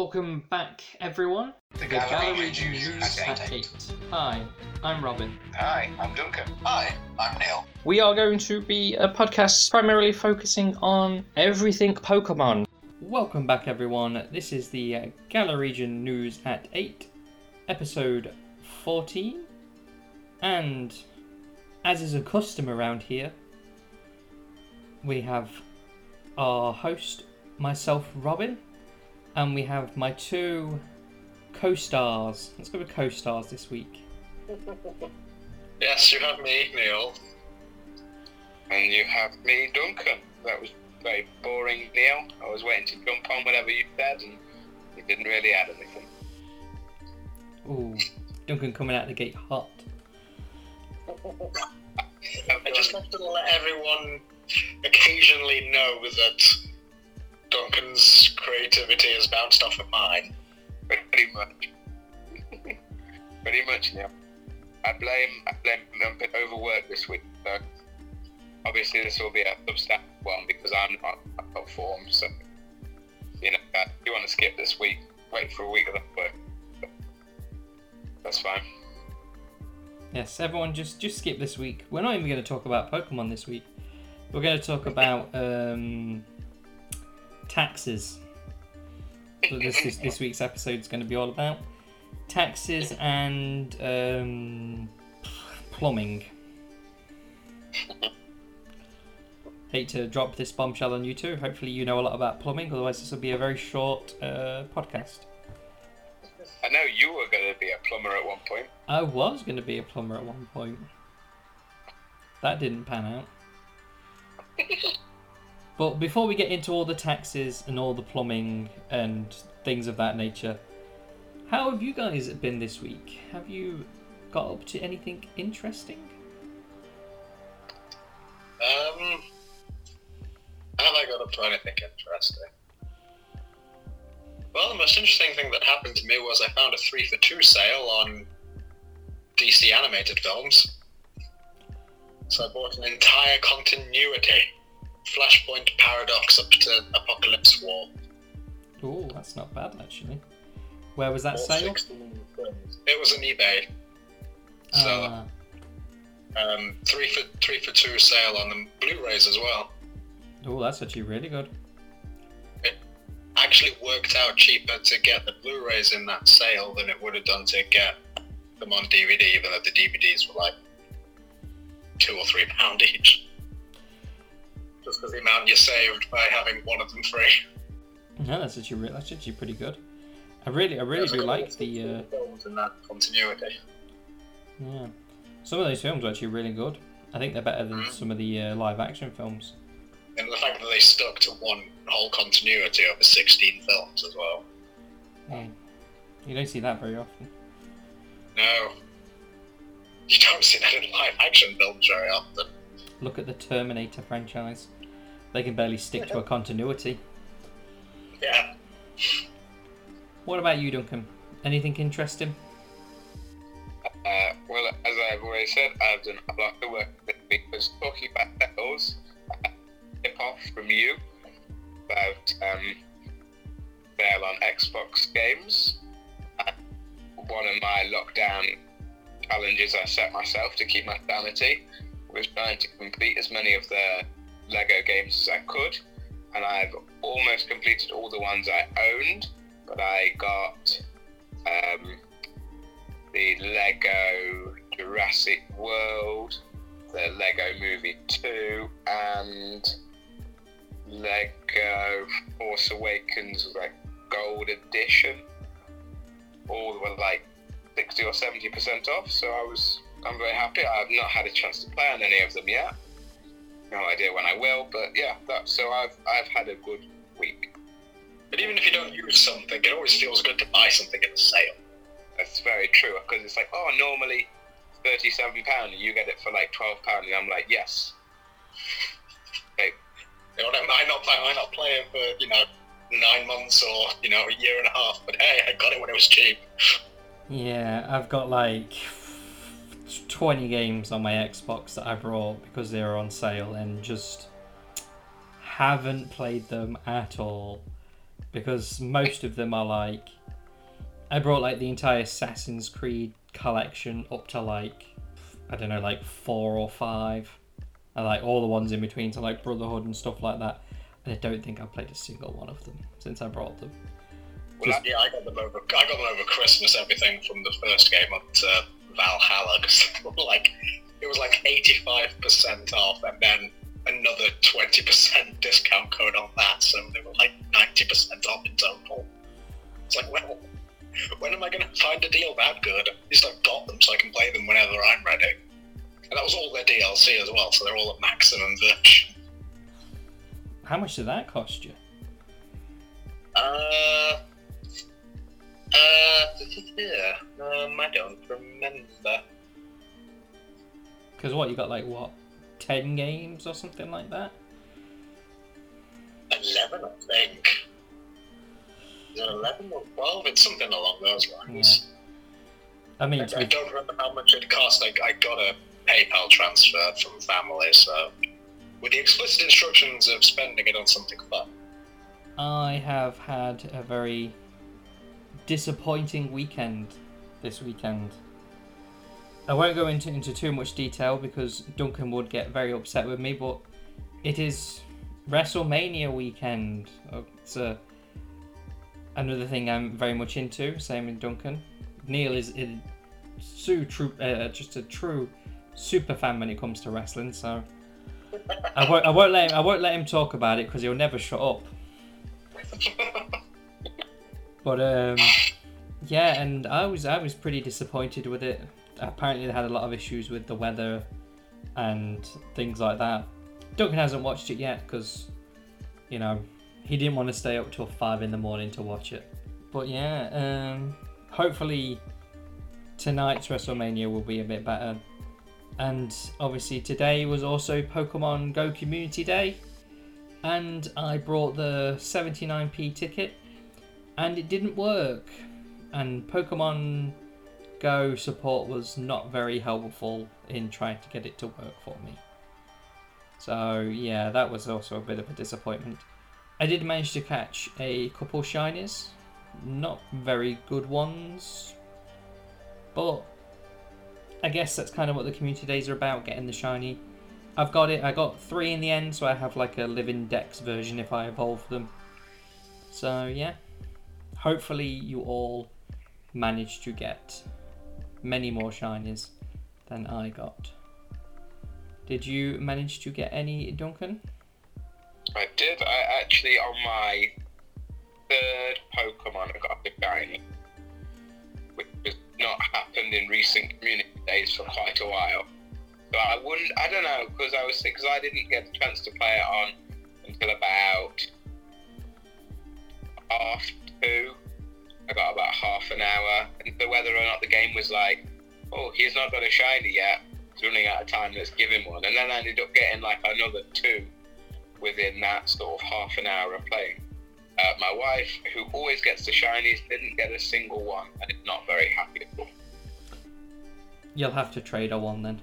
Welcome back, everyone. The The Gallery Gallery News at at eight. Hi, I'm Robin. Hi, I'm Duncan. Hi, I'm Neil. We are going to be a podcast primarily focusing on everything Pokemon. Welcome back, everyone. This is the uh, Galar Region News at 8, episode 14. And as is a custom around here, we have our host, myself, Robin, and we have my two co stars. Let's go with co stars this week. Yes, you have me, Neil. And you have me, Duncan. That was very boring, Neil. I was waiting to jump on whatever you said, and you didn't really add anything. Ooh, Duncan coming out the gate hot. I just have to let everyone occasionally know that Duncan's creativity has bounced off of mine. Pretty much. Pretty much, Neil. I blame I blame I'm a bit overworked this week, so obviously this will be a substantial one because I'm not I've got form, so you know uh, if you want to skip this week, wait for a week of that work. That's fine. Yes, everyone, just just skip this week. We're not even going to talk about Pokemon this week. We're going to talk about um, taxes. So this, this this week's episode is going to be all about taxes and um, plumbing. Hate to drop this bombshell on you too. Hopefully, you know a lot about plumbing. Otherwise, this will be a very short uh, podcast. I know you were going to be a plumber at one point. I was going to be a plumber at one point. That didn't pan out. But before we get into all the taxes and all the plumbing and things of that nature, how have you guys been this week? Have you got up to anything interesting? Um, have I got up to anything interesting? Well, the most interesting thing that happened to me was I found a three for two sale on DC animated films. So I bought an entire continuity, Flashpoint Paradox up to Apokolips War. Oh, that's not bad actually. Where was that All sale? It was on eBay. So Ah, um, three for three for two sale on the Blu-rays as well. oh, that's actually really good. It actually worked out cheaper to get the Blu-rays in that sale than it would have done to get them on DVD, even though the DVDs were like two or three pound each. Just because the amount you saved by having one of them free. Yeah, that's actually that's actually pretty good. I really, I really do like the. Uh, films in that continuity. Yeah. Some of those films are actually really good. I think they're better than Mhm. some of the uh, live action films. And the fact that they stuck to one whole continuity over 16 films as well. Yeah. You don't see that very often. No. You don't see that in live action films very often. Look at the Terminator franchise. They can barely stick to a continuity. Yeah. What about you, Duncan? Anything interesting? Uh, well, as I've already said, I've done a lot of work this week. Was talking about sales, tip off from you about um, sale on Xbox games. One of my lockdown challenges I set myself to keep my sanity was trying to complete as many of the Lego games as I could, and I've almost completed all the ones I owned, but I got. Um, the Lego Jurassic World, the Lego Movie 2, and Lego Force Awakens like Gold Edition. All were like 60 or 70% off, so I was I'm very happy. I've not had a chance to play on any of them yet. No idea when I will, but yeah, that so I've I've had a good week. But even if you don't use something, it always feels good to buy something at a sale. That's very true because it's like, oh, normally thirty-seven pound, and you get it for like twelve pound, and I'm like, yes. Okay, You know, I might not, I might not play it for, you know, nine months or, you know, a year and a half, but hey, I got it when it was cheap. Yeah, I've got like 20 games on my Xbox that I brought because they were on sale and just haven't played them at all. because most of them are like I brought like the entire Assassin's Creed collection up to like I don't know, like four or five. And like all the ones in between, so like Brotherhood and stuff like that. And I don't think I've played a single one of them since I brought them. Well, Just- yeah, I got them over. I got them over Christmas. Everything from the first game up to Valhalla, 'cause, like it was like eighty-five percent off, and then another twenty percent discount code on that, so they were like ninety percent off in total. It's like, well, when am I going to find a deal that good? At least I've got them, so I can play them whenever I'm ready. And that was all their DLC as well, so they're all at maximum version. How much did that cost you? Uh, uh, um, I don't remember. Because what you got like what, ten games or something like that? 11, I think. Is it 11 or 12? It's something along those lines. Yeah. I mean, I, I don't remember how much it cost. I, I got a PayPal transfer from family, so with the explicit instructions of spending it on something fun. I have had a very disappointing weekend this weekend. I won't go into, into too much detail because Duncan would get very upset with me, but it is WrestleMania weekend. Oh, It's a, another thing I'm very much into, same with Duncan. Neil is, is so true, uh, just a true super fan when it comes to wrestling, so I won't, I won't let him, I won't let him talk about it because he'll never shut up. But um, yeah, and I was I was pretty disappointed with it. Apparently, they had a lot of issues with the weather and things like that. Duncan hasn't watched it yet because, you know, he didn't want to stay up till five in the morning to watch it. But yeah, um, hopefully tonight's WrestleMania will be a bit better. And obviously today was also Pokemon Go Community Day, and I brought the 79p ticket and it didn't work. And Pokemon Go support was not very helpful in trying to get it to work for me. So, yeah, that was also a bit of a disappointment. I did manage to catch a couple shinies, not very good ones, but I guess that's kind of what the community days are about getting the shiny. I've got it, I got three in the end, so I have like a living dex version if I evolve them. So, yeah hopefully you all managed to get many more shinies than I got. Did you manage to get any, Duncan? I did. I actually on my third Pokemon I got a shiny, which has not happened in recent community days for quite a while. So I wouldn't. I don't know because I was because I didn't get the chance to play it on until about half two. I got about half an hour, and so whether or not the game was like, oh, he's not got a shiny yet. He's running out of time. Let's give him one, and then I ended up getting like another two within that sort of half an hour of playing. Uh, my wife, who always gets the shinies, didn't get a single one, and is not very happy at all. You'll have to trade a one then.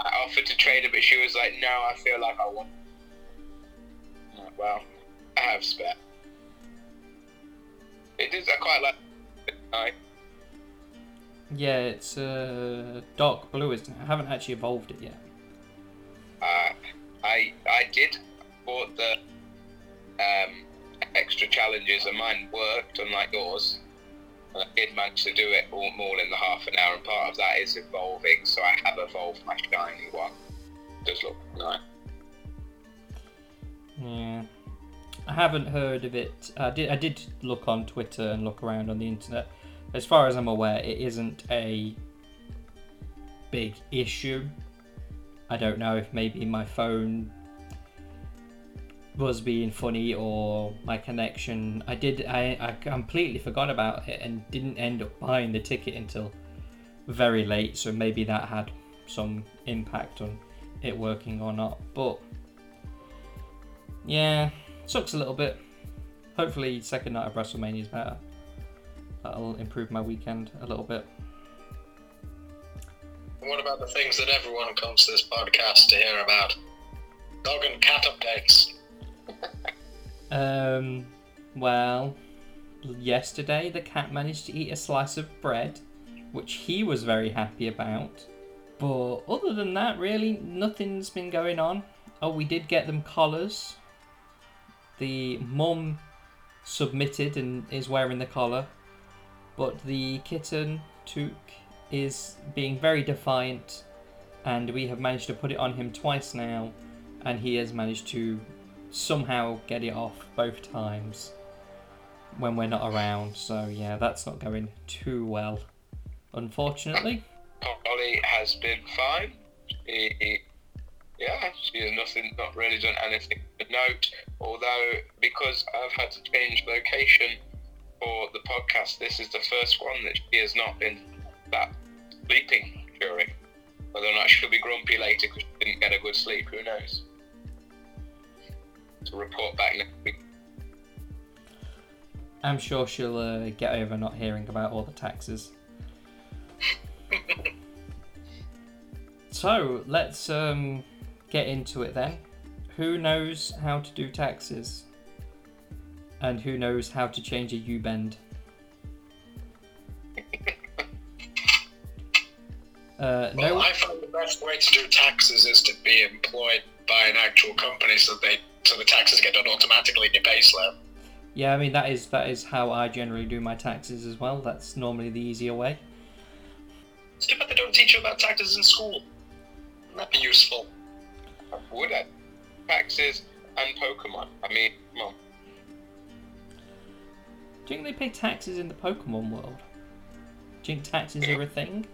I offered to trade her, but she was like, "No, I feel like I want." Like, Well, I have spare. It is. I quite like. Yeah, it's uh, dark blue, isn't it? I haven't actually evolved it yet. uh, I I did bought the um, extra challenges, and mine worked, unlike yours. And I did manage to do it all, all in the half an hour, and part of that is evolving. So I have evolved my shiny one. Does look nice. Yeah. I haven't heard of it. I did. I did look on Twitter and look around on the internet. As far as I'm aware, it isn't a big issue. I don't know if maybe my phone was being funny or my connection. I did. I, I completely forgot about it and didn't end up buying the ticket until very late. So maybe that had some impact on it working or not. But yeah, sucks a little bit. Hopefully, second night of WrestleMania is better. That'll improve my weekend a little bit. What about the things that everyone comes to this podcast to hear about? Dog and cat updates. Um, Well, yesterday the cat managed to eat a slice of bread, which he was very happy about. But other than that, really, nothing's been going on. Oh, we did get them collars. The mum submitted and is wearing the collar, but the kitten, Took, is being very defiant, and we have managed to put it on him twice now, and he has managed to somehow get it off both times when we're not around. So, yeah, that's not going too well, unfortunately. Polly has been fine. He, yeah, she has nothing, not really done anything note. Although, because I've had to change location for the podcast, this is the first one that she has not been that sleeping during. Whether or not she'll be grumpy later because she didn't get a good sleep, who knows? To report back next week. I'm sure she'll uh, get over not hearing about all the taxes. so let's um, get into it then. Who knows how to do taxes? And who knows how to change a U bend? Uh, Well, no, I find the best way to do taxes is to be employed by an actual company, so they so the taxes get done automatically in your payslip. yeah, I mean that is that is how I generally do my taxes as well. That's normally the easier way. It's too they don't teach you about taxes in school. Wouldn't that be useful? Would it? Taxes and Pokemon. I mean, come on. Do you think they pay taxes in the Pokemon world? Do you think taxes are a thing?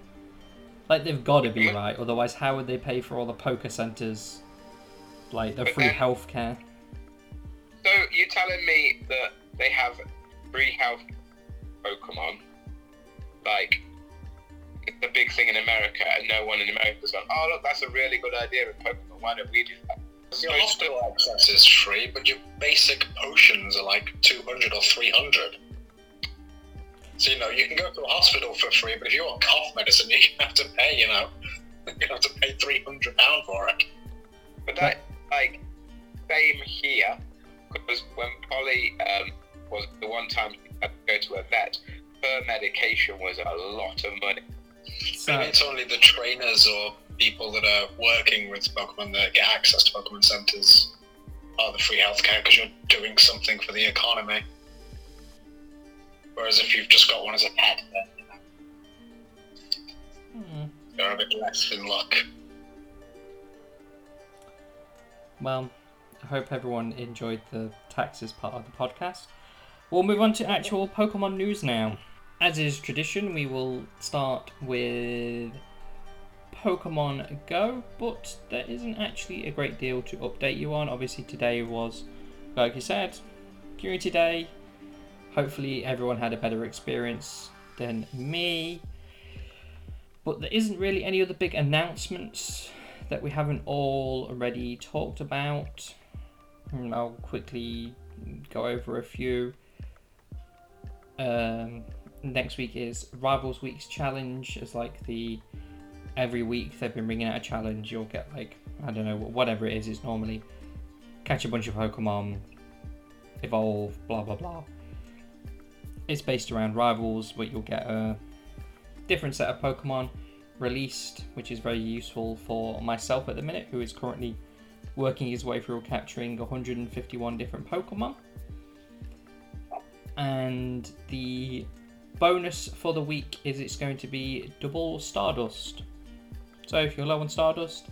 Like they've got to be right, otherwise how would they pay for all the poker centers, like the But free then- healthcare? So you're telling me that they have free health Pokemon? Like it's a big thing in America, and no one in America's gone. Oh, look, that's a really good idea in Pokemon. Why don't we do that? Your hospital access is free, but your basic potions are like 200 or 300. So, you know, you can go to a hospital for free, but if you want cough medicine, you have to pay, you know. You have to pay £300 for it. But that, like, same here, because when Polly um, was the one time she had to go to a vet, her medication was a lot of money. So, Maybe it's only the trainers or people that are working with Pokemon that get access to Pokemon centers are the free healthcare because you're doing something for the economy. Whereas if you've just got one as a pet, then you know, hmm, you're a bit less in luck. well, I hope everyone enjoyed the taxes part of the podcast. We'll move on to actual Pokemon news now. As is tradition, we will start with Pokemon Go, but there isn't actually a great deal to update you on. Obviously, today was, like you said, Community Day. Hopefully, everyone had a better experience than me. But there isn't really any other big announcements that we haven't already talked about. And I'll quickly go over a few. Um, next week is Rivals Week's challenge. as like the every week they've been bringing out a challenge. You'll get like I don't know whatever it is. It's normally catch a bunch of Pokemon, evolve, blah blah blah. It's based around rivals, but you'll get a different set of Pokemon released, which is very useful for myself at the minute, who is currently working his way through capturing 151 different Pokemon. And the bonus for the week is it's going to be double Stardust. So if you're low on Stardust,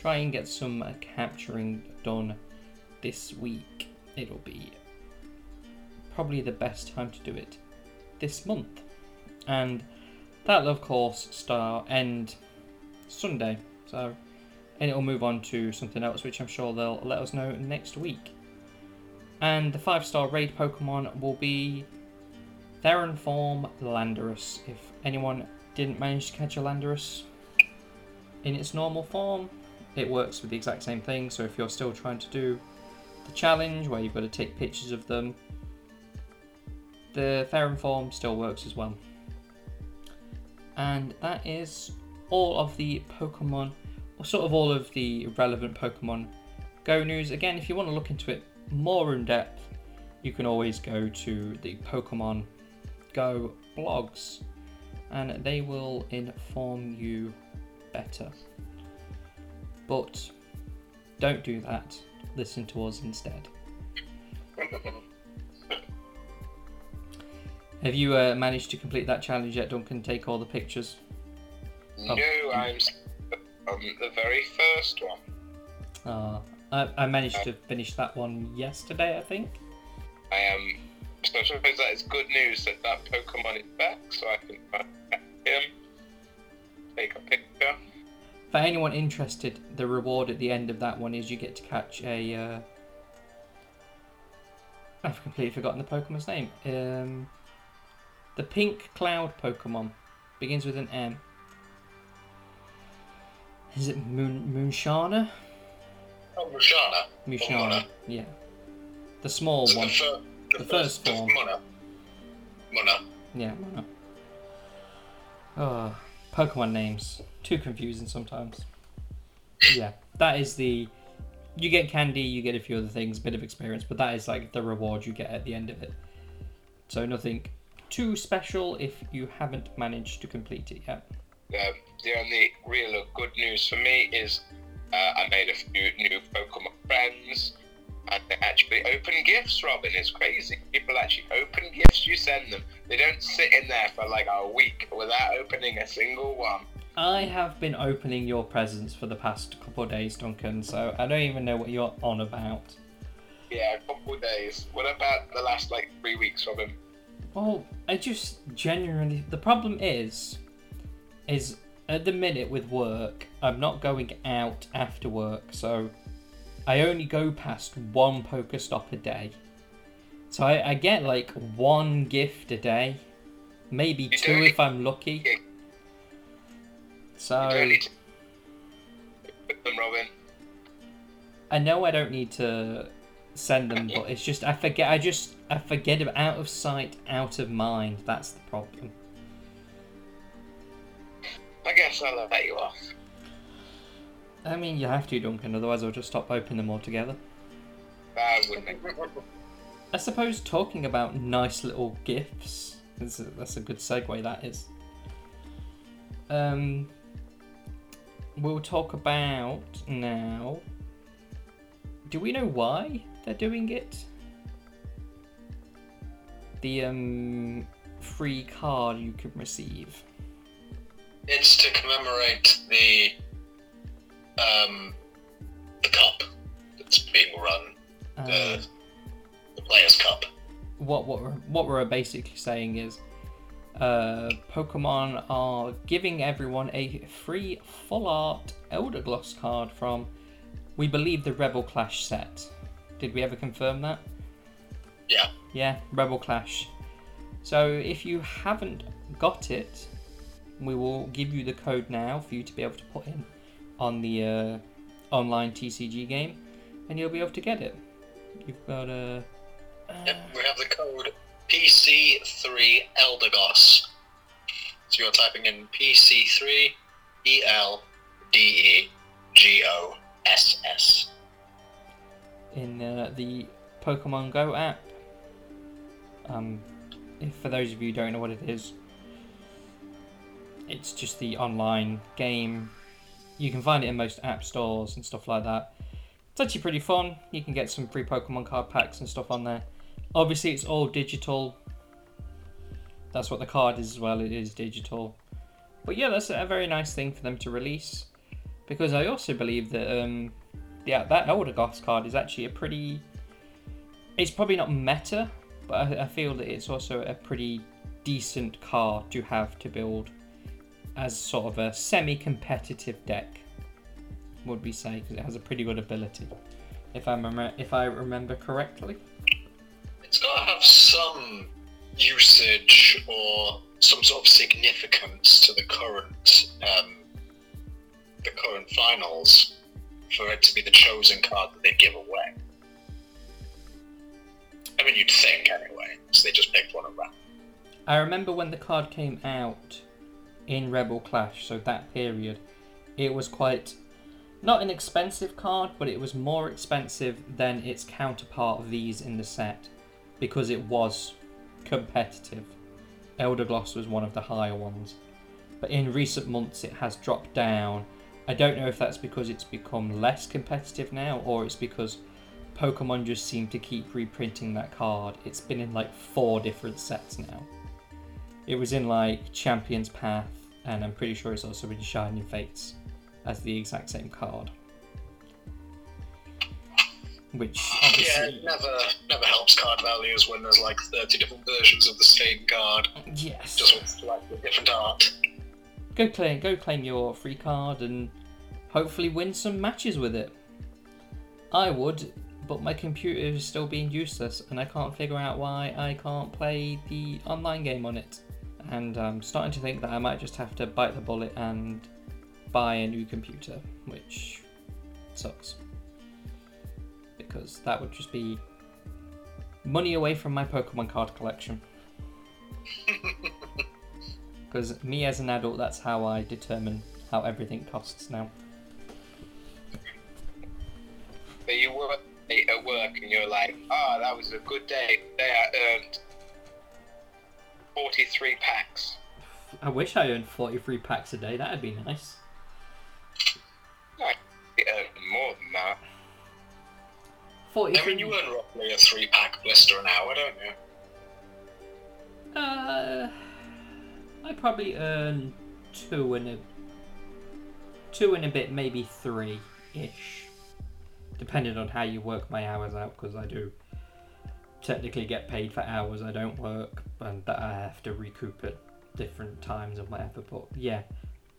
try and get some uh, capturing done this week. It'll be probably the best time to do it this month. And that'll of course start end Sunday. So and it'll move on to something else which I'm sure they'll let us know next week. And the five star raid Pokemon will be Therian Form Landorus. If anyone didn't manage to catch a Landorus in its normal form, it works with the exact same thing. So if you're still trying to do the challenge where you've got to take pictures of them, the Therian Form still works as well. And that is all of the Pokemon, or sort of all of the relevant Pokemon Go news. Again, if you want to look into it more in depth, you can always go to the Pokemon Go blogs and they will inform you better. But don't do that. Listen to us instead. Have you uh, managed to complete that challenge yet, Duncan? Take all the pictures. No, I'm on the very first one. Uh, I, I managed to finish that one yesterday, I think. I am. So I suppose that is good news that that Pokemon is back, so I can For anyone interested, the reward at the end of that one is you get to catch a. Uh... I've completely forgotten the Pokemon's name. Um, the pink cloud Pokemon begins with an M. Is it Moon Moonshana? Oh, Musharna. Musharna. Yeah. The small it one. The, fir- the, The first the form. Munna. Munna. Yeah, not? Oh, Pokemon names. Too confusing sometimes. Yeah, that is the. You get candy, you get a few other things, bit of experience, but that is like the reward you get at the end of it. So nothing too special if you haven't managed to complete it yet. Um, the only real good news for me is uh, I made a few new Pokemon friends, and they actually open gifts. Robin is crazy. People actually open gifts. You send them. They don't sit in there for like a week without opening a single one. I have been opening your presents for the past couple of days, Duncan, so I don't even know what you're on about. Yeah, a couple of days. What about the last like three weeks, Robin? Well, I just genuinely. The problem is, is at the minute with work, I'm not going out after work, so I only go past one Pokestop a day. So I, I get like one gift a day, maybe You two if I'm lucky. You So don't need to them, Robin. I know I don't need to send them, but it's just I forget. I just I forget them out of sight, out of mind. That's the problem. I guess I'll let you off. I mean, you have to, Duncan. Otherwise, I'll just stop opening them altogether. I wouldn't. I suppose talking about nice little gifts is a, that's a good segue. That is. Um, we'll talk about now. Do we know why they're doing it? The um free card you can receive. It's to commemorate the um the cup that's being run, Uh, the the Players' Cup. what what we're, what we're basically saying is uh, Pokemon are giving everyone a free full art Eldegoss card from, we believe, the Rebel Clash set. Did we ever confirm that? Yeah. Yeah, Rebel Clash. So if you haven't got it, we will give you the code now for you to be able to put in on the uh, online TCG game, and you'll be able to get it. You've got a. Yep, we have the code PC3 Eldegoss. So you're typing in PC3 E L D E G O S S. in uh, the Pokemon Go app. Um, if for those of you who don't know what it is, it's just the online game. You can find it in most app stores and stuff like that. It's actually pretty fun. You can get some free Pokemon card packs and stuff on there. Obviously, it's all digital. That's what the card is as well. It is digital. But yeah, that's a very nice thing for them to release. Because I also believe that um, yeah, that Eldegoss card is actually a pretty. It's probably not meta, but I, I feel that it's also a pretty decent card to have to build as sort of a semi-competitive deck. Would we say because it has a pretty good ability, if I remember if I remember correctly. It's got to have some usage or some sort of significance to the current um, the current finals for it to be the chosen card that they give away. I mean, you'd think anyway, so they just picked one random. I remember when the card came out in Rebel Clash, so that period, it was quite not an expensive card, but it was more expensive than its counterpart of these in the set. because it was competitive. Eldegoss was one of the higher ones. But in recent months it has dropped down. I don't know if that's because it's become less competitive now or it's because Pokemon just seem to keep reprinting that card. It's been in like four different sets now. It was in like Champion's Path, and I'm pretty sure it's also in Shining Fates as the exact same card. Which Yeah, obviously, it never never helps card values when there's like 30 different versions of the same card, yes. just with slightly different art. Go claim, go claim your free card and hopefully win some matches with it. I would, but my computer is still being useless, and I can't figure out why I can't play the online game on it. And I'm starting to think that I might just have to bite the bullet and buy a new computer, which sucks. Because that would just be money away from my Pokemon card collection. Because me as an adult, that's how I determine how everything costs now. So you work at work and you're like, ah, that was a good day. Today I earned 43 packs. I wish I earned 43 packs a day, that'd be nice. I earned more than that. 43. I mean, you earn roughly a three pack blister an hour, don't you? Uh, I probably earn two and a two and a bit, maybe three ish, depending on how you work my hours out. Because I do technically get paid for hours I don't work, and that I have to recoup at different times and whatever. But yeah,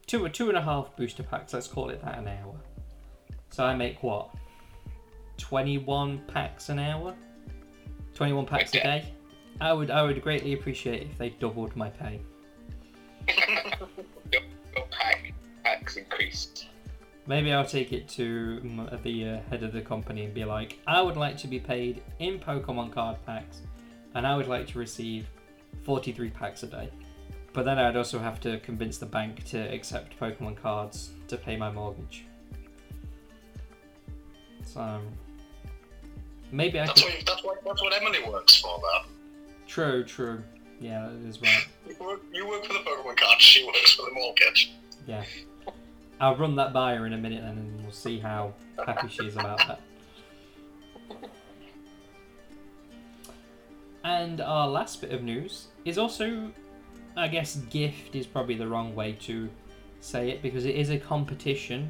two or two and a half booster packs. Let's call it that an hour. So I make what? Twenty-one packs an hour. Twenty-one packs a day. I would I would greatly appreciate if they doubled my pay. Your, your pack packs increased. Maybe I'll take it to the uh, head of the company and be like, I would like to be paid in Pokemon card packs, and I would like to receive 43 packs a day. But then I'd also have to convince the bank to accept Pokemon cards to pay my mortgage. So maybe I That's could. what, that's what that's what Emily works for, though. True, true. Yeah, that is right. You work, you work for the Pokemon card, she works for the mortgage. Yeah. I'll run that by her in a minute then and we'll see how happy she is about that. And our last bit of news is also, I guess, gift is probably the wrong way to say it because it is a competition.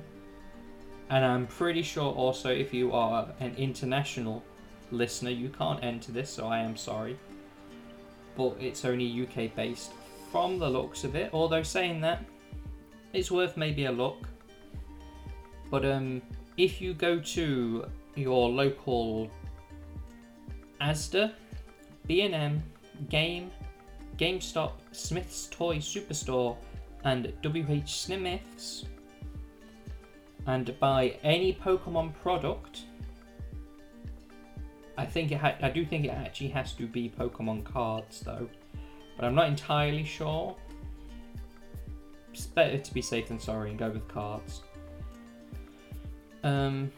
And I'm pretty sure also if you are an international listener, you can't enter this, so I am sorry. But it's only UK based from the looks of it. Although saying that, it's worth maybe a look. But um, if you go to your local Asda, B&M, Game, GameStop, Smyths Toy Superstore, and WH Smiths, and buy any Pokemon product, I think it ha- I do think it actually has to be Pokemon cards though, but I'm not entirely sure it's better to be safe than sorry and go with cards. Um,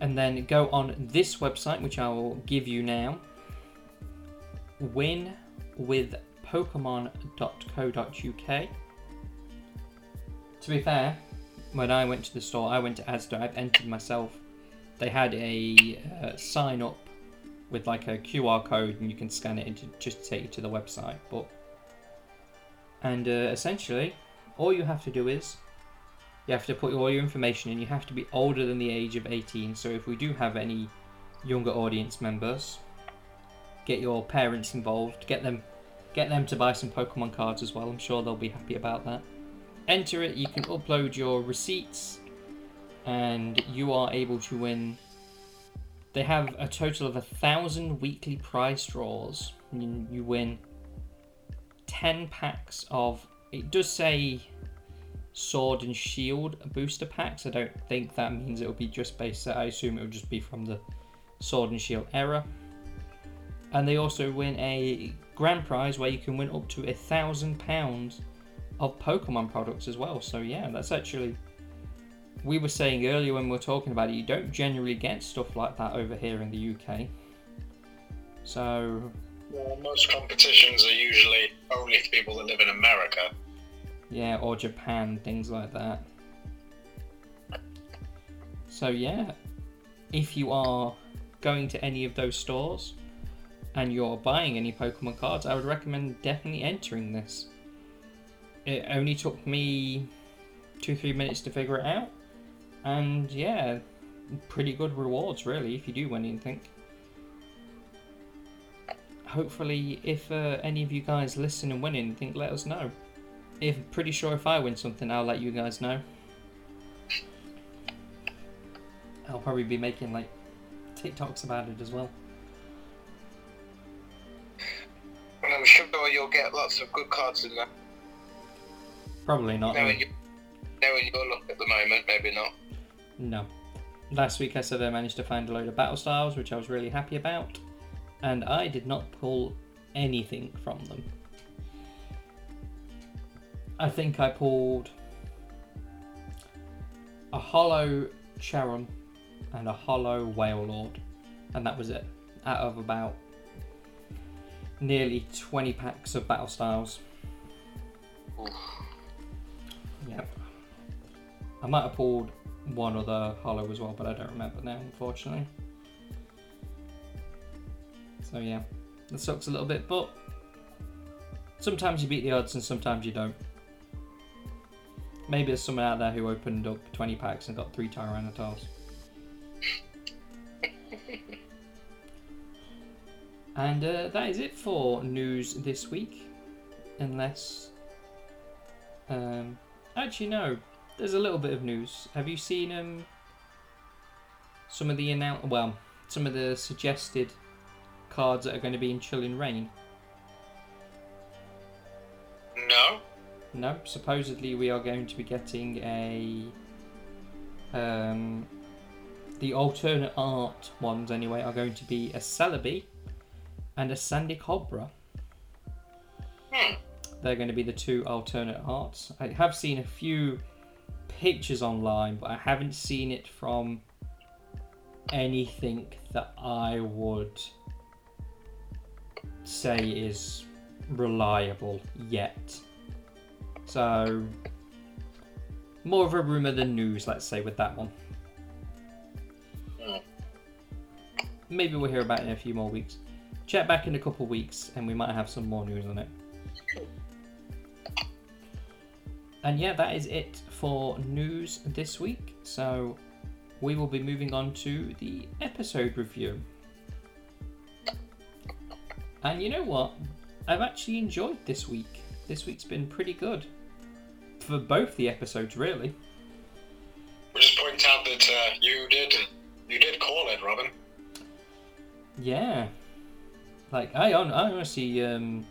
and then go on this website, which I will give you now. Win with Pokemon.co.uk. To be fair, when I went to the store, I went to Asda. I've entered myself. They had a uh, sign up with like a QR code, and you can scan it into just take you to the website. But and uh, essentially, all you have to do is you have to put all your information in. You have to be older than the age of 18. So if we do have any younger audience members, get your parents involved. Get them, get them to buy some Pokemon cards as well. I'm sure they'll be happy about that. Enter it. You can upload your receipts, and you are able to win. They have a total of a thousand weekly prize draws. You, you win 10 packs of it does say sword and shield booster packs. I don't think that means it will be just based i assume it will just be from the sword and shield era. And they also win a grand prize where you can win up to a thousand pounds of pokemon products as well. So yeah that's actually we were saying earlier when we were talking about it you don't generally get stuff like that over here in the uk So Most competitions are usually only for people that live in America. yeah, or Japan, things like that. So yeah, if you are going to any of those stores and you're buying any Pokemon cards, I would recommend definitely entering this. It only took me two, three minutes to figure it out, and yeah, pretty good rewards really if you do win anything. Hopefully, if uh, any of you guys listen and win anything, let us know. If pretty sure if I win something, I'll let you guys know. I'll probably be making like TikToks about it as well. And I'm sure you'll get lots of good cards in there. Probably not. Knowing, you, knowing your luck at the moment, maybe not. No. Last week I said I managed to find a load of battle styles, which I was really happy about, and I did not pull anything from them. I think I pulled a hollow Charon and a hollow Wailord, and that was it. Out of about nearly 20 packs of battle styles. Oof. Yep. I might have pulled one other hollow as well, but I don't remember now, unfortunately. So yeah, that sucks a little bit, but sometimes you beat the odds and sometimes you don't. Maybe there's someone out there who opened up 20 packs and got three Tyrannosaurs. and uh, that is it for news this week. Unless. Um, actually, no. There's a little bit of news. Have you seen um, some of the announce? Well, some of the suggested cards that are going to be in Chilling Reign? No? No, supposedly we are going to be getting a um, the alternate art ones anyway are going to be a Celebi and a Sandy Cobra. Hmm. They're going to be the two alternate arts. I have seen a few pictures online, but I haven't seen it from anything that I would say is reliable yet. So, more of a rumor than news, let's say, with that one. Maybe we'll hear about it in a few more weeks. Check back in a couple weeks and we might have some more news on it. And yeah, that is it for news this week. So we will be moving on to the episode review. And you know what? I've actually enjoyed this week. This week's been pretty good. For both the episodes, really. We'll just point out that uh, you did you did call it, Robin. Yeah. Like I on I honestly um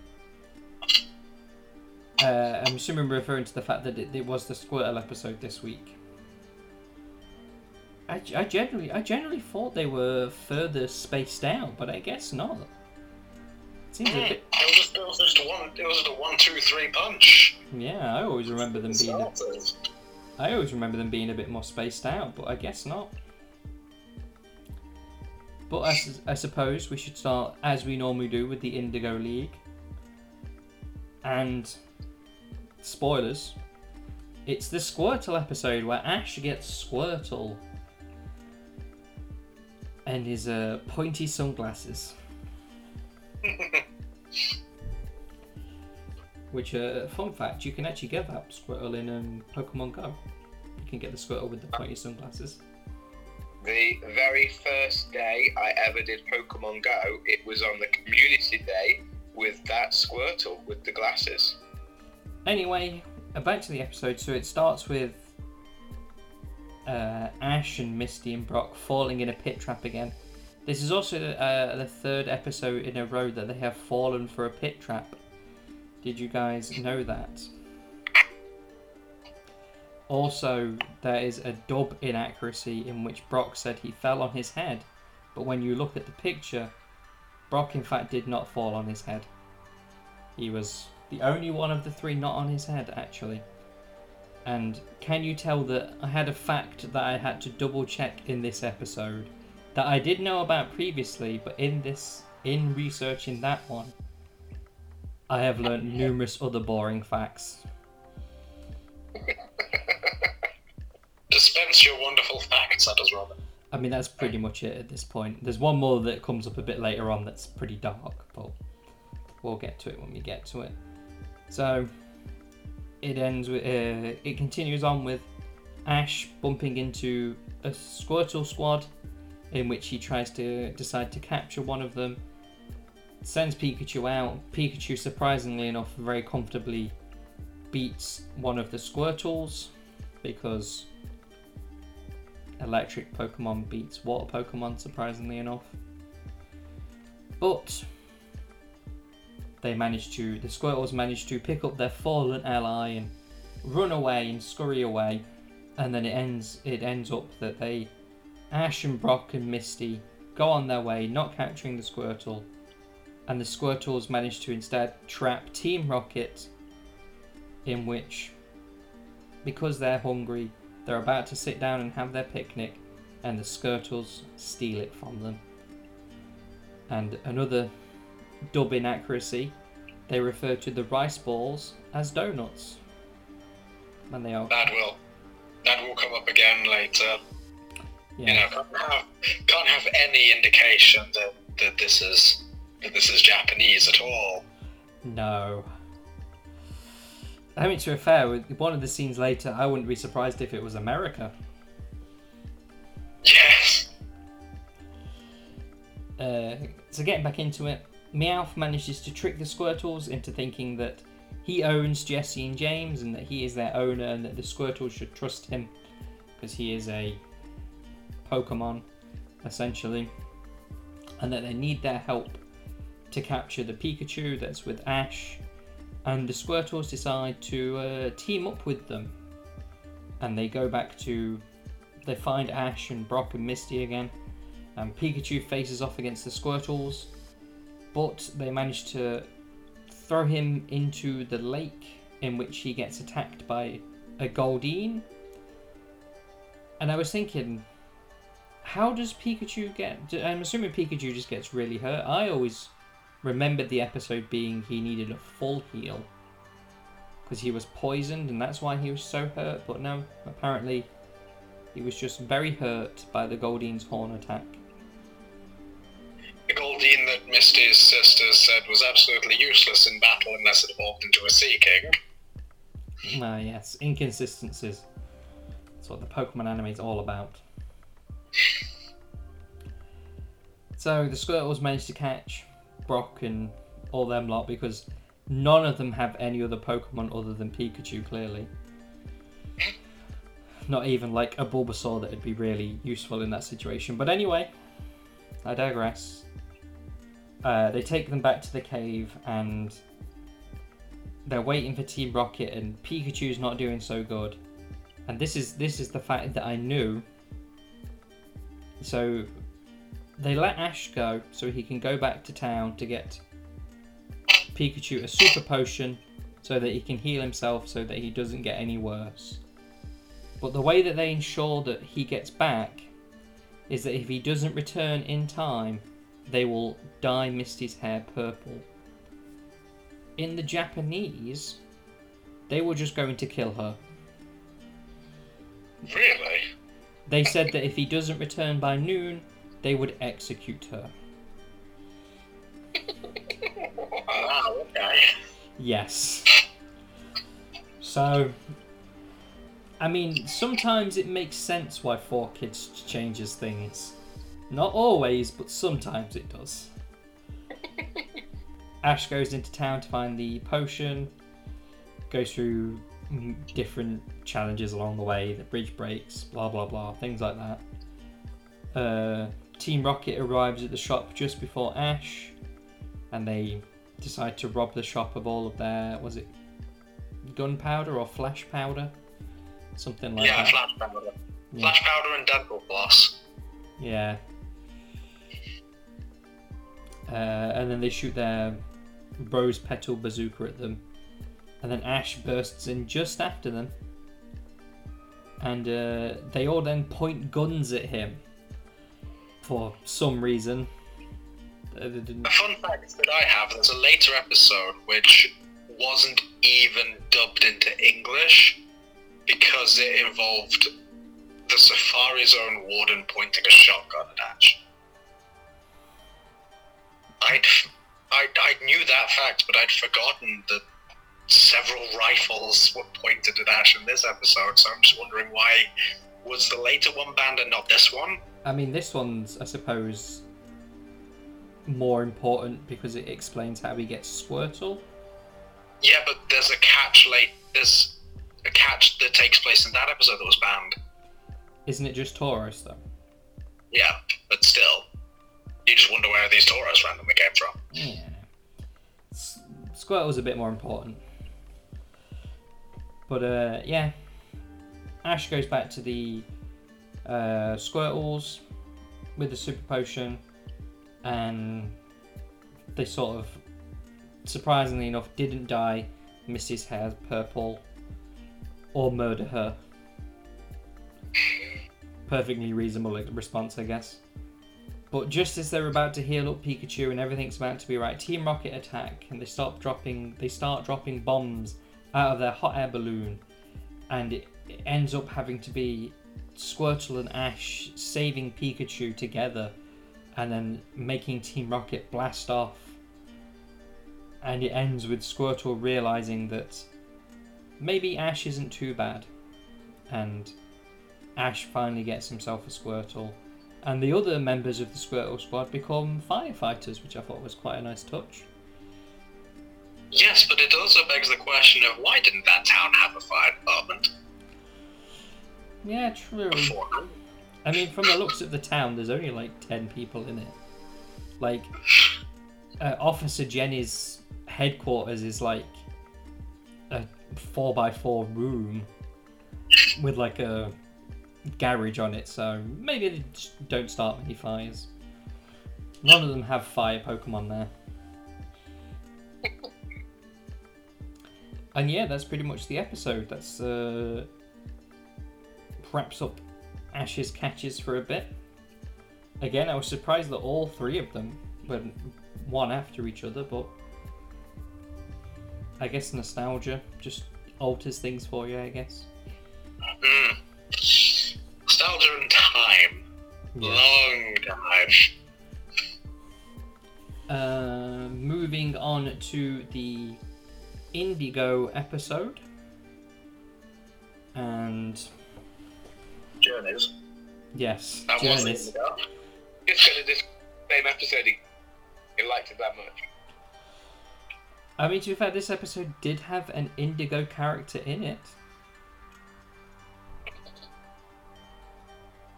uh, I'm assuming referring to the fact that it, it was the Squirtle episode this week. I, I generally I generally thought they were further spaced out, but I guess not. It seems a Hmm. bit It was just, it was just one. It was a one, two, three punch. yeah. I always remember them being a, I always remember them being a bit more spaced out, but I guess not. But I suppose we should start as we normally do with the Indigo League. And spoilers, it's the Squirtle episode where Ash gets Squirtle and his uh, pointy sunglasses. Which, uh, fun fact, you can actually get that Squirtle in um, Pokemon Go. You can get the Squirtle with the pointy sunglasses. The very first day I ever did Pokemon Go, it was on the community day with that Squirtle with the glasses. Anyway, back to the episode. So it starts with uh, Ash and Misty and Brock falling in a pit trap again. This is also uh, the third episode in a row that they have fallen for a pit trap. Did you guys know that? Also, there is a dub inaccuracy in which Brock said he fell on his head, but when you look at the picture, Brock in fact did not fall on his head. He was the only one of the three not on his head, actually. And can you tell that I had a fact that I had to double check in this episode that I did know about previously, but in this in researching that one, I have learned numerous other boring facts. Dispense your wonderful facts, that does Robin. I mean, that's pretty much it at this point. There's one more that comes up a bit later on that's pretty dark, but we'll get to it when we get to it. So, it ends with, uh, it continues on with Ash bumping into a Squirtle squad in which he tries to decide to capture one of them. Sends Pikachu out. Pikachu, surprisingly enough, very comfortably beats one of the Squirtles because electric Pokemon beats water Pokemon, surprisingly enough. But they manage to, the Squirtles manage to pick up their fallen ally and run away and scurry away, and then it ends. It ends up that they, Ash and Brock and Misty, go on their way, not capturing the Squirtle, and the Squirtles manage to instead trap Team Rocket, in which, because they're hungry, they're about to sit down and have their picnic, and the Squirtles steal it from them. And another dub inaccuracy, they refer to the rice balls as donuts. And they are. That will that will come up again later. You know, Yeah. can't have, can't have any indication that, that this is that this is Japanese at all. No. I mean, to be fair, with one of the scenes later, I wouldn't be surprised if it was America. Yes. Uh, so getting back into it, Meowth manages to trick the Squirtles into thinking that he owns Jesse and James and that he is their owner and that the Squirtles should trust him because he is a Pokemon, essentially, and that they need their help to capture the Pikachu that's with Ash. And the Squirtles decide to uh, team up with them, and they go back to. They find Ash and Brock and Misty again and Pikachu faces off against the Squirtles, but they manage to throw him into the lake in which he gets attacked by a Goldeen. And I was thinking, how does Pikachu get? I'm assuming Pikachu just gets really hurt. I always remembered the episode being he needed a full heal because he was poisoned and that's why he was so hurt. But no, apparently he was just very hurt by the Goldeen's horn attack. The Goldeen that Misty's sister said was absolutely useless in battle unless it evolved into a Seaking. Ah, yes, inconsistencies. That's what the Pokemon anime is all about. So the Squirtles managed to catch Brock and all them lot because none of them have any other Pokemon other than Pikachu, clearly. Not even like a Bulbasaur that would be really useful in that situation. But anyway, I digress. Uh, they take them back to the cave and they're waiting for Team Rocket and Pikachu's not doing so good. And this is this is the fact that I knew. So they let Ash go so he can go back to town to get Pikachu a super potion so that he can heal himself so that he doesn't get any worse. But the way that they ensure that he gets back is that if he doesn't return in time, they will dye Misty's hair purple. In the Japanese, they were just going to kill her. Really? They said that if he doesn't return by noon, they would execute her. Wow, okay. Yes. So, I mean, sometimes it makes sense why 4Kids changes things. Not always, but sometimes it does. Ash goes into town to find the potion, goes through different challenges along the way, the bridge breaks, blah blah blah, things like that. Uh, Team Rocket arrives at the shop just before Ash, and they decide to rob the shop of all of their was it gunpowder or flash powder something like yeah, that flash powder. Yeah. Flash powder and dental floss. yeah uh, and then they shoot their rose petal bazooka at them and then ash bursts in just after them and uh, they all then point guns at him for some reason A fun fact that I have: there's a later episode which wasn't even dubbed into English because it involved the Safari Zone warden pointing a shotgun at Ash. I'd, I, I knew that fact, but I'd forgotten that several rifles were pointed at Ash in this episode. So I'm just wondering why was the later one banned and not this one? I mean, this one's, I suppose, more important because it explains how he gets Squirtle. Yeah, but there's a catch late. There's a catch that takes place in that episode that was banned. Isn't it just Tauros, though? Yeah, but still, you just wonder where these Tauros randomly came from. Yeah. S- Squirtle's a bit more important. But, uh, yeah. Ash goes back to the uh, Squirtles with the Super Potion, and they sort of, surprisingly enough, didn't dye Misty's Hair purple or murder her. Perfectly reasonable response, I guess. But just as they're about to heal up Pikachu and everything's about to be right, Team Rocket attack and they stop dropping. They start dropping bombs out of their hot air balloon, and it, it ends up having to be Squirtle and Ash saving Pikachu together, and then making Team Rocket blast off. And it ends with Squirtle realizing that maybe Ash isn't too bad, and Ash finally gets himself a Squirtle and the other members of the Squirtle squad become firefighters, which I thought was quite a nice touch. Yes, but it also begs the question of why didn't that town have a fire department Yeah, true. I mean, from the looks of the town, there's only like 10 people in it. Like, uh, Officer Jenny's headquarters is like a 4x4 room with like a garage on it, so maybe they don't start many fires. None of them have fire Pokemon there. And yeah, that's pretty much the episode. That's uh, wraps up Ash's catches for a bit. Again, I was surprised that all three of them were one after each other, but I guess nostalgia just alters things for you, I guess. Mm. Nostalgia and time. Long time. Uh, moving on to the Indigo episode. And Journeys. yes, That Journeys. it. Just gonna just same episode. He, he liked it that much. I mean, to be fair, this episode did have an Indigo character in it.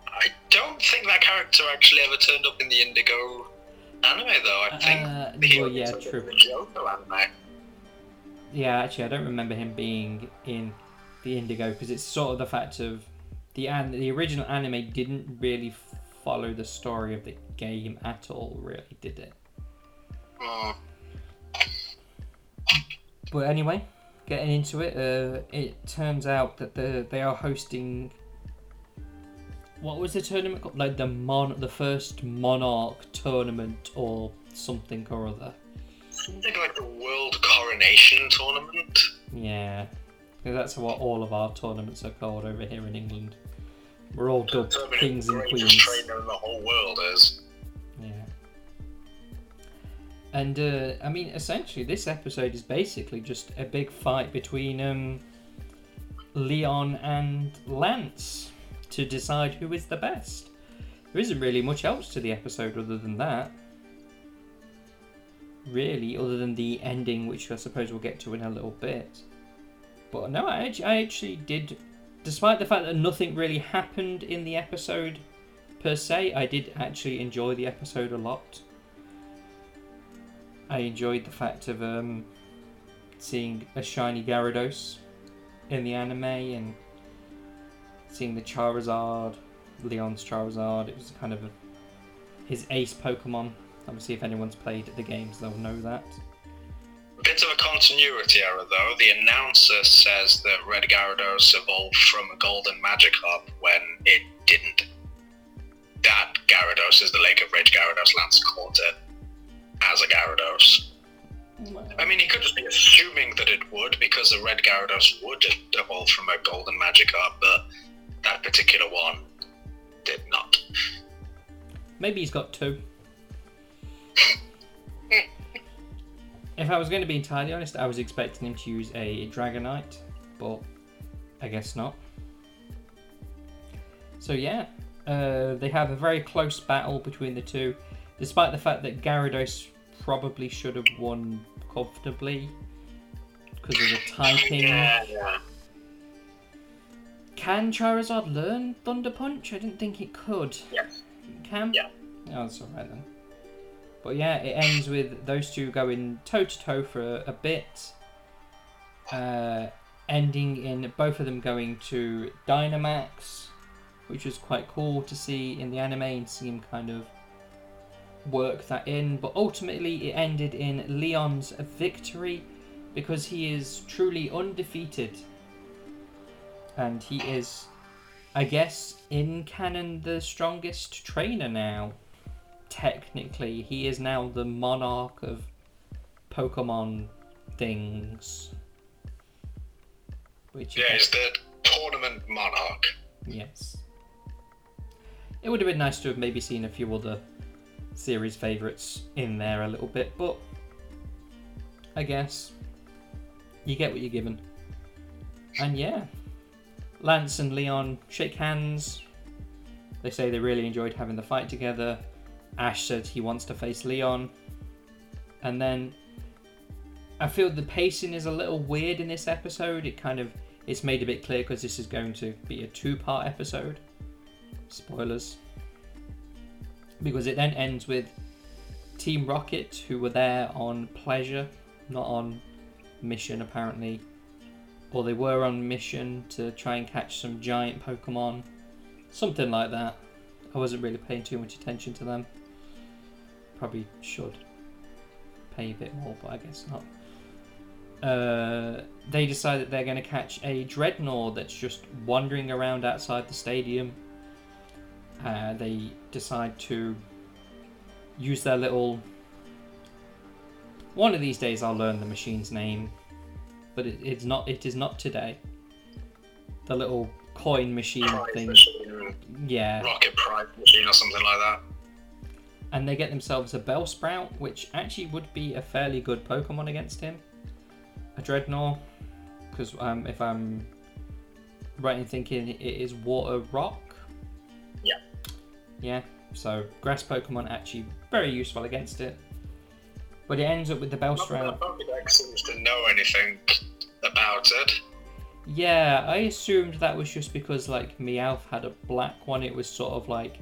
I don't think that character actually ever turned up in the Indigo anime, though. I think Uh, he well, only yeah, turned true. in the Johto anime. Yeah, actually, I don't remember him being in the Indigo because it's sort of the fact of the an- the original anime didn't really follow the story of the game at all, really, did it? But anyway, getting into it, uh, it turns out that the, they are hosting. What was the tournament called? Like the mon, the first Monarch tournament or something or other. something like the World Coronation Tournament. Yeah, that's what all of our tournaments are called over here in England. We're all dubbed Determining kings and queens. trainer in the whole world is. Yeah. And uh, I mean, essentially, this episode is basically just a big fight between um, Leon and Lance to decide who is the best. There isn't really much else to the episode other than that. Really, other than the ending, which I suppose we'll get to in a little bit. But no, I, I actually did, despite the fact that nothing really happened in the episode per se, I did actually enjoy the episode a lot. I enjoyed the fact of um, seeing a shiny Gyarados in the anime and seeing the Charizard, Leon's Charizard. It was kind of a, his ace Pokemon. Obviously, if anyone's played the games, they'll know that. Of a continuity error, though. The announcer says that Red Gyarados evolved from a Golden Magikarp when it didn't. That Gyarados is the Lake of Rage Gyarados Lance caught it. as a Gyarados. I mean, he could just be assuming that it would because a red Gyarados would evolve from a golden Magikarp, but that particular one did not. Maybe he's got two. if I was going to be entirely honest, I was expecting him to use a Dragonite, but I guess not. So yeah, uh, they have a very close battle between the two, despite the fact that Gyarados probably should have won comfortably because of the typing. Yeah, yeah. Can Charizard learn Thunder Punch? I didn't think it could. Yes. It can? Yeah. Oh, that's alright then. But yeah, it ends with those two going toe to toe for a, a bit, uh, ending in both of them going to Dynamax, which was quite cool to see in the anime and see him kind of work that in. But ultimately, it ended in Leon's victory because he is truly undefeated. And he is, I guess, in canon, the strongest trainer now. Technically, he is now the monarch of Pokemon things. Which Yeah, he's the tournament monarch. Yes. It would have been nice to have maybe seen a few other series favourites in there a little bit, but I guess you get what you're given. And yeah, Lance and Leon shake hands. They say they really enjoyed having the fight together. Ash said he wants to face Leon. And then I feel the pacing is a little weird in this episode. It kind of it's made a bit clear because this is going to be a two-part episode. Spoilers. Because it then ends with Team Rocket, who were there on pleasure, not on mission apparently. Or they were on mission to try and catch some giant Pokemon. Something like that. I wasn't really paying too much attention to them. Probably should pay a bit more, but I guess not. Uh, they decide that they're going to catch a Drednaw that's just wandering around outside the stadium. Uh, they decide to use their little. One of these days, I'll learn the machine's name, but it, it's not. It is not today. The little coin machine Prize thing. machine, Yeah, rocket prize machine, or something like that. And they get themselves a Bellsprout, which actually would be a fairly good Pokemon against him. A Drednaw, because um, if I'm right in thinking, it is Water Rock. Yeah. Yeah, so grass Pokemon actually very useful against it. But it ends up with the Bellsprout. Pokedex seems to know anything about it. Yeah, I assumed that was just because like Meowth had a black one. It was sort of like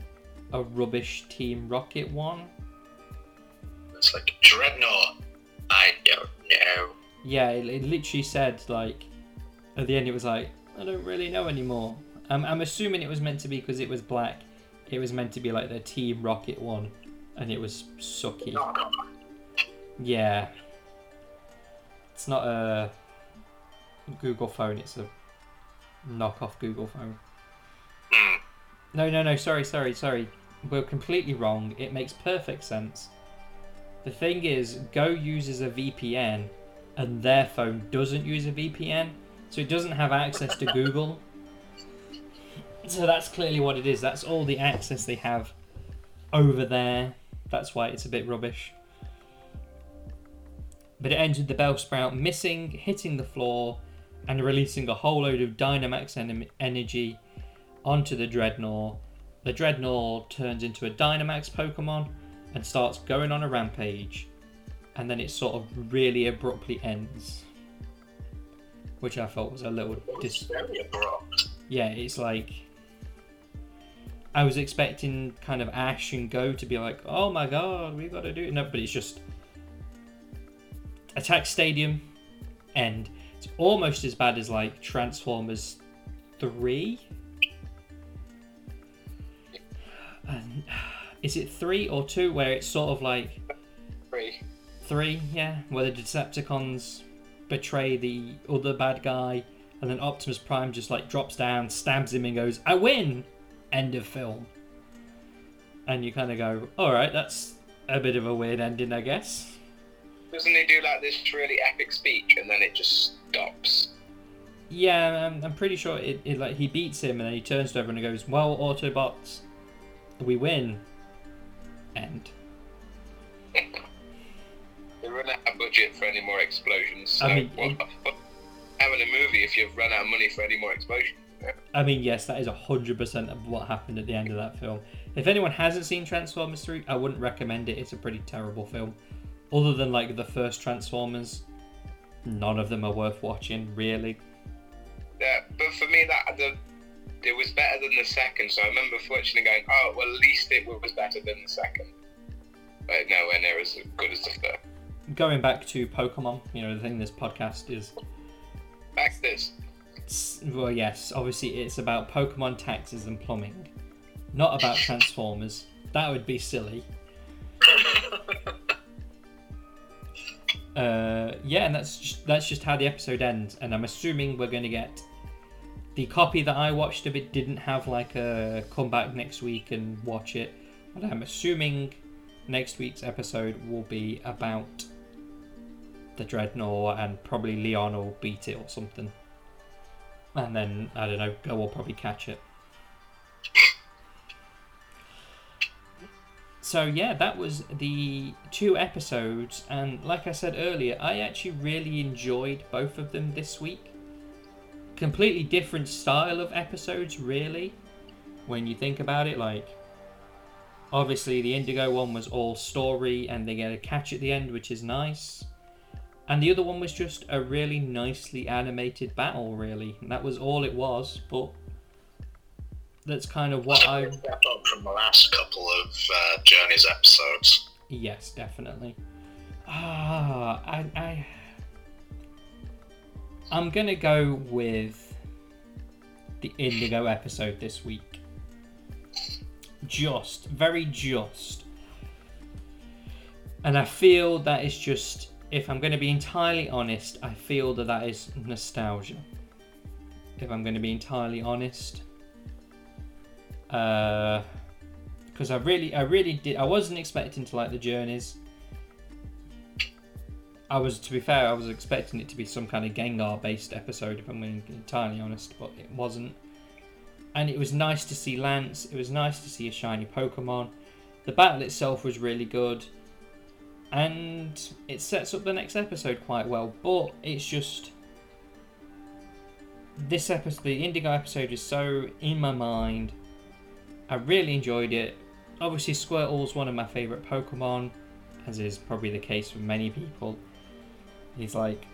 a rubbish Team Rocket one. It's like Drednaw. I don't know. Yeah, it, it literally said like at the end it was like I don't really know anymore. Um, I'm assuming it was meant to be because it was black. It was meant to be like the Team Rocket one, and it was sucky. Oh, Yeah, it's not a Google phone. It's a knockoff Google phone. Hmm. No, no, no. Sorry, sorry, sorry. We're completely wrong. It makes perfect sense. The thing is, Go uses a VPN, and their phone doesn't use a VPN, so it doesn't have access to Google. So that's clearly what it is. That's all the access they have over there. That's why it's a bit rubbish. But it ends with the Bellsprout missing, hitting the floor, and releasing a whole load of Dynamax en- energy onto the Drednaw. The Drednaw turns into a Dynamax Pokemon and starts going on a rampage. And then it sort of really abruptly ends. Which I felt was a little dis- Very abrupt. yeah, it's like I was expecting kind of Ash and Go to be like, "Oh my god, we've got to do it." No, but it's just attack stadium end. It's almost as bad as like Transformers three. And, is it three or two where it's sort of like Three. Three, yeah, where the Decepticons betray the other bad guy, and then Optimus Prime just like drops down, stabs him, and goes, "I win!" End of film. And you kind of go, "All right, that's a bit of a weird ending, I guess. Doesn't he do like this really epic speech and then it just stops? Yeah, I'm, I'm pretty sure it, it like he beats him and then he turns to everyone and goes, "Well, Autobots, we win." End. They run out of budget for any more explosions. So I mean, what having a movie if you've run out of money for any more explosions? I mean, yes, that is hundred percent of what happened at the end of that film. If anyone hasn't seen Transformers three, I wouldn't recommend it. It's a pretty terrible film. Other than like the first Transformers, none of them are worth watching, really. Yeah, but for me that the it was better than the second. So I remember watching it going, oh well, at least it was better than the second. But nowhere near as good as the first. Going back to Pokemon, you know, the thing this podcast is Back to this. Well, yes, obviously it's about Pokemon taxes and plumbing, not about Transformers. That would be silly. Uh, yeah, and that's just, that's just how the episode ends. And I'm assuming we're going to get the copy that I watched of it didn't have like a come back next week and watch it, but I'm assuming next week's episode will be about the Drednaw and probably Leon will beat it or something. And then I don't know, Go will probably catch it. So yeah, that was the two episodes, and like I said earlier, I actually really enjoyed both of them this week. Completely different style of episodes, really. When you think about it, like obviously the Indigo one was all story, and they get a catch at the end, which is nice. And the other one was just a really nicely animated battle, really. And that was all it was, but that's kind of what I. Step up from the last couple of uh, Journey's episodes. Yes, definitely. Ah, I, I. I'm gonna go with the Indigo episode this week. Just, very just. And I feel that is just, if I'm going to be entirely honest, I feel that that is nostalgia. If I'm going to be entirely honest. Uh because I really, I really did. I wasn't expecting to like the journeys. I was, to be fair, I was expecting it to be some kind of Gengar-based episode, if I'm being entirely honest, but it wasn't. And it was nice to see Lance. It was nice to see a shiny Pokemon. The battle itself was really good, and it sets up the next episode quite well. But it's just this episode, the Indigo episode, is so in my mind. I really enjoyed it. Obviously, Squirtle's one of my favourite Pokemon, as is probably the case for many people. He's like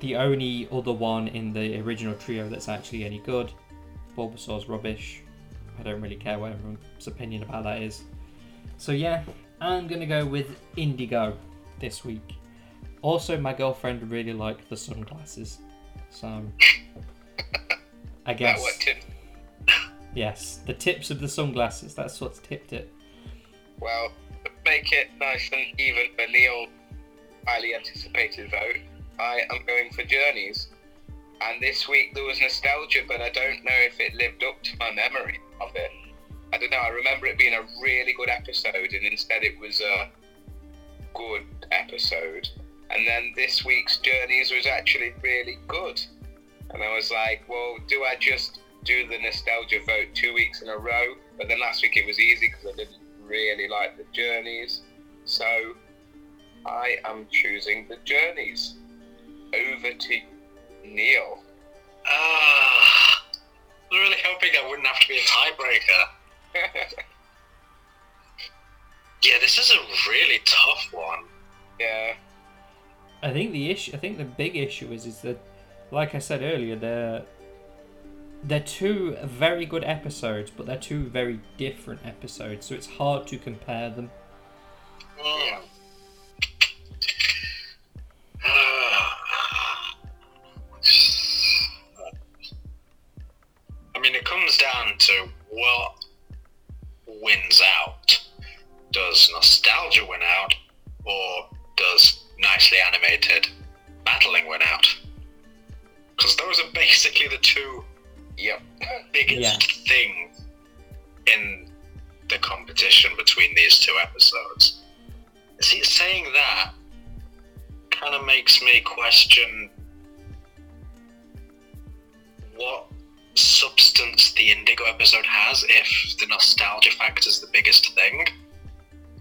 the only other one in the original trio that's actually any good. Bulbasaur's rubbish. I don't really care what everyone's opinion about that is. So yeah, I'm gonna go with Indigo this week. Also, my girlfriend really liked the sunglasses, so I guess. Yes, the tips of the sunglasses. That's what's tipped it. Well, make it nice and even for Neil's highly anticipated vote, I am going for Journeys. And this week there was nostalgia, but I don't know if it lived up to my memory of it. I don't know. I remember it being a really good episode, and instead it was a good episode. And then this week's Journeys was actually really good. And I was like, well, do I just do the nostalgia vote two weeks in a row? But then last week it was easy because I didn't really like the Journeys. So I am choosing the Journeys. Over to Neil. Ah, I was really hoping I wouldn't have to be a tiebreaker. Yeah, this is a really tough one. yeah, I think the issue, I think the big issue is, is that, like I said earlier, they're they're two very good episodes, but they're two very different episodes, so it's hard to compare them. Mm. I mean, it comes down to what wins out. Does nostalgia win out, or does nicely animated battling win out? Because those are basically the two yep. biggest Yeah. things in the competition between these two episodes. See, saying that kind of makes me question what substance the Indigo episode has if the nostalgia factor is the biggest thing.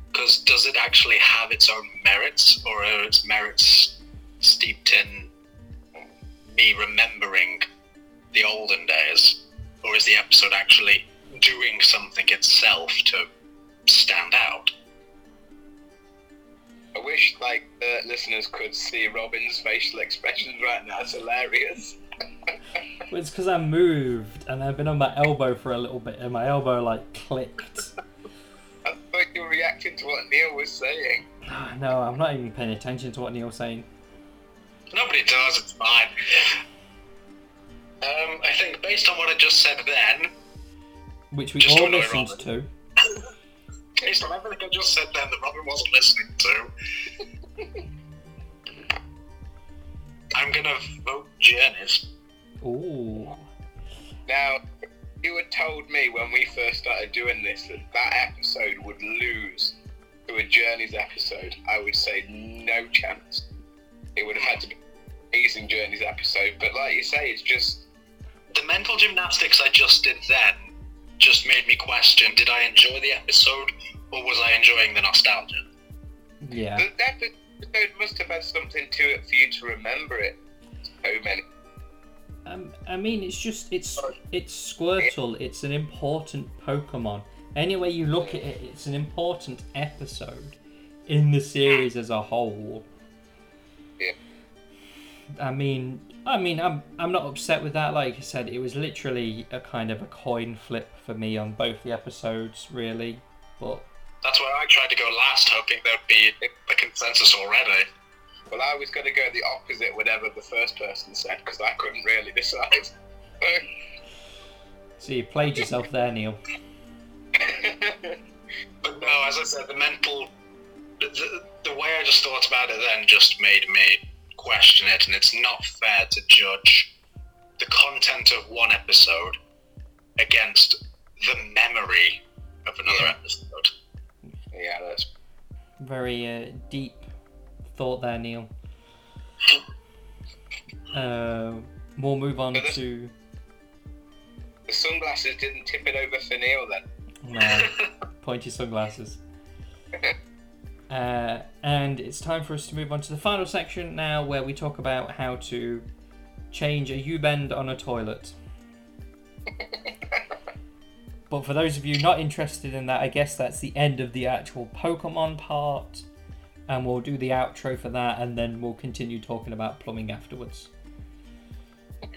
Because does it actually have its own merits, or are its merits steeped in me remembering the olden days? Or is the episode actually doing something itself to stand out? I wish like the listeners could see Robin's facial expressions right now. It's hilarious. Well, it's because I moved and I've been on my elbow for a little bit, and my elbow like clicked. I thought you were reacting to what Neil was saying. No, I'm not even paying attention to what Neil's saying. Nobody does, it's fine. Um, I think based on what I just said then, Which we Just all listened to. based on everything I just said then that Robin wasn't listening to, I'm gonna vote Journeys. Ooh. Now, you had told me when we first started doing this that that episode would lose to a Journeys episode. I would say no chance. It would have had to be an amazing Journeys episode. But like you say, it's just The mental gymnastics I just did then just made me question did I enjoy the episode or was I enjoying the nostalgia? Yeah. the the episode must have had something to it for you to remember it. So many. Um, I mean, it's just it's it's Squirtle. It's an important Pokemon. Any way you look at it, it's an important episode in the series as a whole. Yeah. I mean, I mean, I'm I'm not upset with that. Like I said, it was literally a kind of a coin flip for me on both the episodes, really. But That's why I tried to go last, hoping there'd be a consensus already. Well, I was going to go the opposite, whatever the first person said, because I couldn't really decide. so you played yourself there, Neil. But no, as I said, the mental, the, the way I just thought about it then just made me question it, and it's not fair to judge the content of one episode against the memory of another Yeah. episode. yeah, that's Very uh, deep thought there, Neil. Uh, we'll move on But this- to the sunglasses didn't tip it over for Neil then. no, pointy sunglasses. Uh, and it's time for us to move on to the final section now, where we talk about how to change a U-bend on a toilet. but for those of you not interested in that, I guess that's the end of the actual Pokemon part, and we'll do the outro for that, and then we'll continue talking about plumbing afterwards.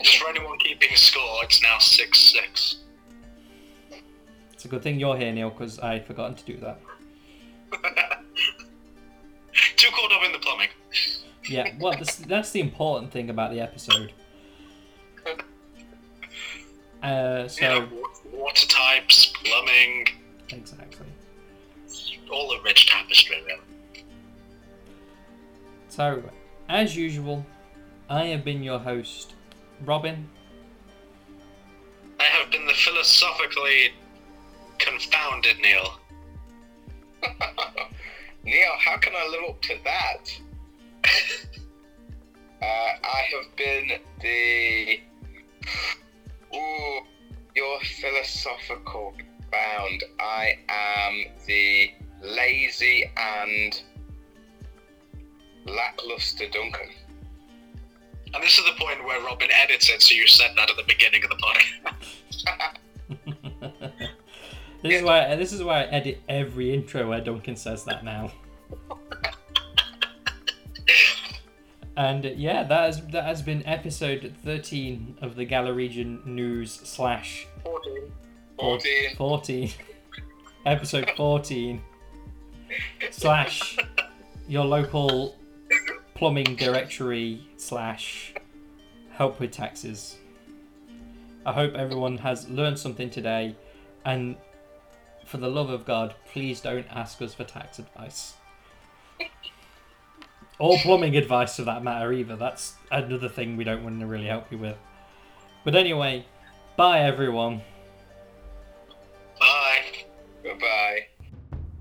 Just for anyone keeping score, it's now 6 6. It's a good thing you're here, Neil, because I'd forgotten to do that. Too caught up in the plumbing. Yeah, well, this, that's the important thing about the episode. Uh, so wa- water types, plumbing, exactly. all the rich tapestry, really. So, as usual, I have been your host, Robin. I have been the philosophically confounded Neil. Neil, how can I live up to that? uh, I have been the. Ooh, you're philosophical bound. I am the lazy and lackluster Duncan. And this is the point where Robin edits it, so you said that at the beginning of the podcast. this is why this is why I edit every intro where Duncan says that now. And yeah, that has that has been episode thirteen of the Galar Region News slash 14. 14. 14. episode 14 slash your local plumbing directory slash help with taxes. I hope everyone has learned something today and for the love of God, please don't ask us for tax advice. Or plumbing advice for that matter either. That's another thing we don't want to really help you with. But anyway, bye everyone. Bye. Goodbye.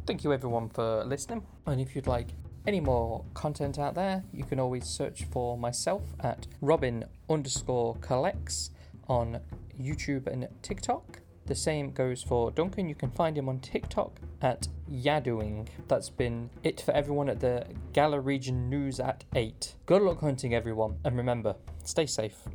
thank you everyone for listening. And if you'd like any more content out there, you can always search for myself at Robin underscore collects on YouTube and TikTok. The same goes for Duncan. You can find him on TikTok at Yadoing. That's been it for everyone at the Galar Region News at 8. Good luck hunting, everyone, and remember, stay safe.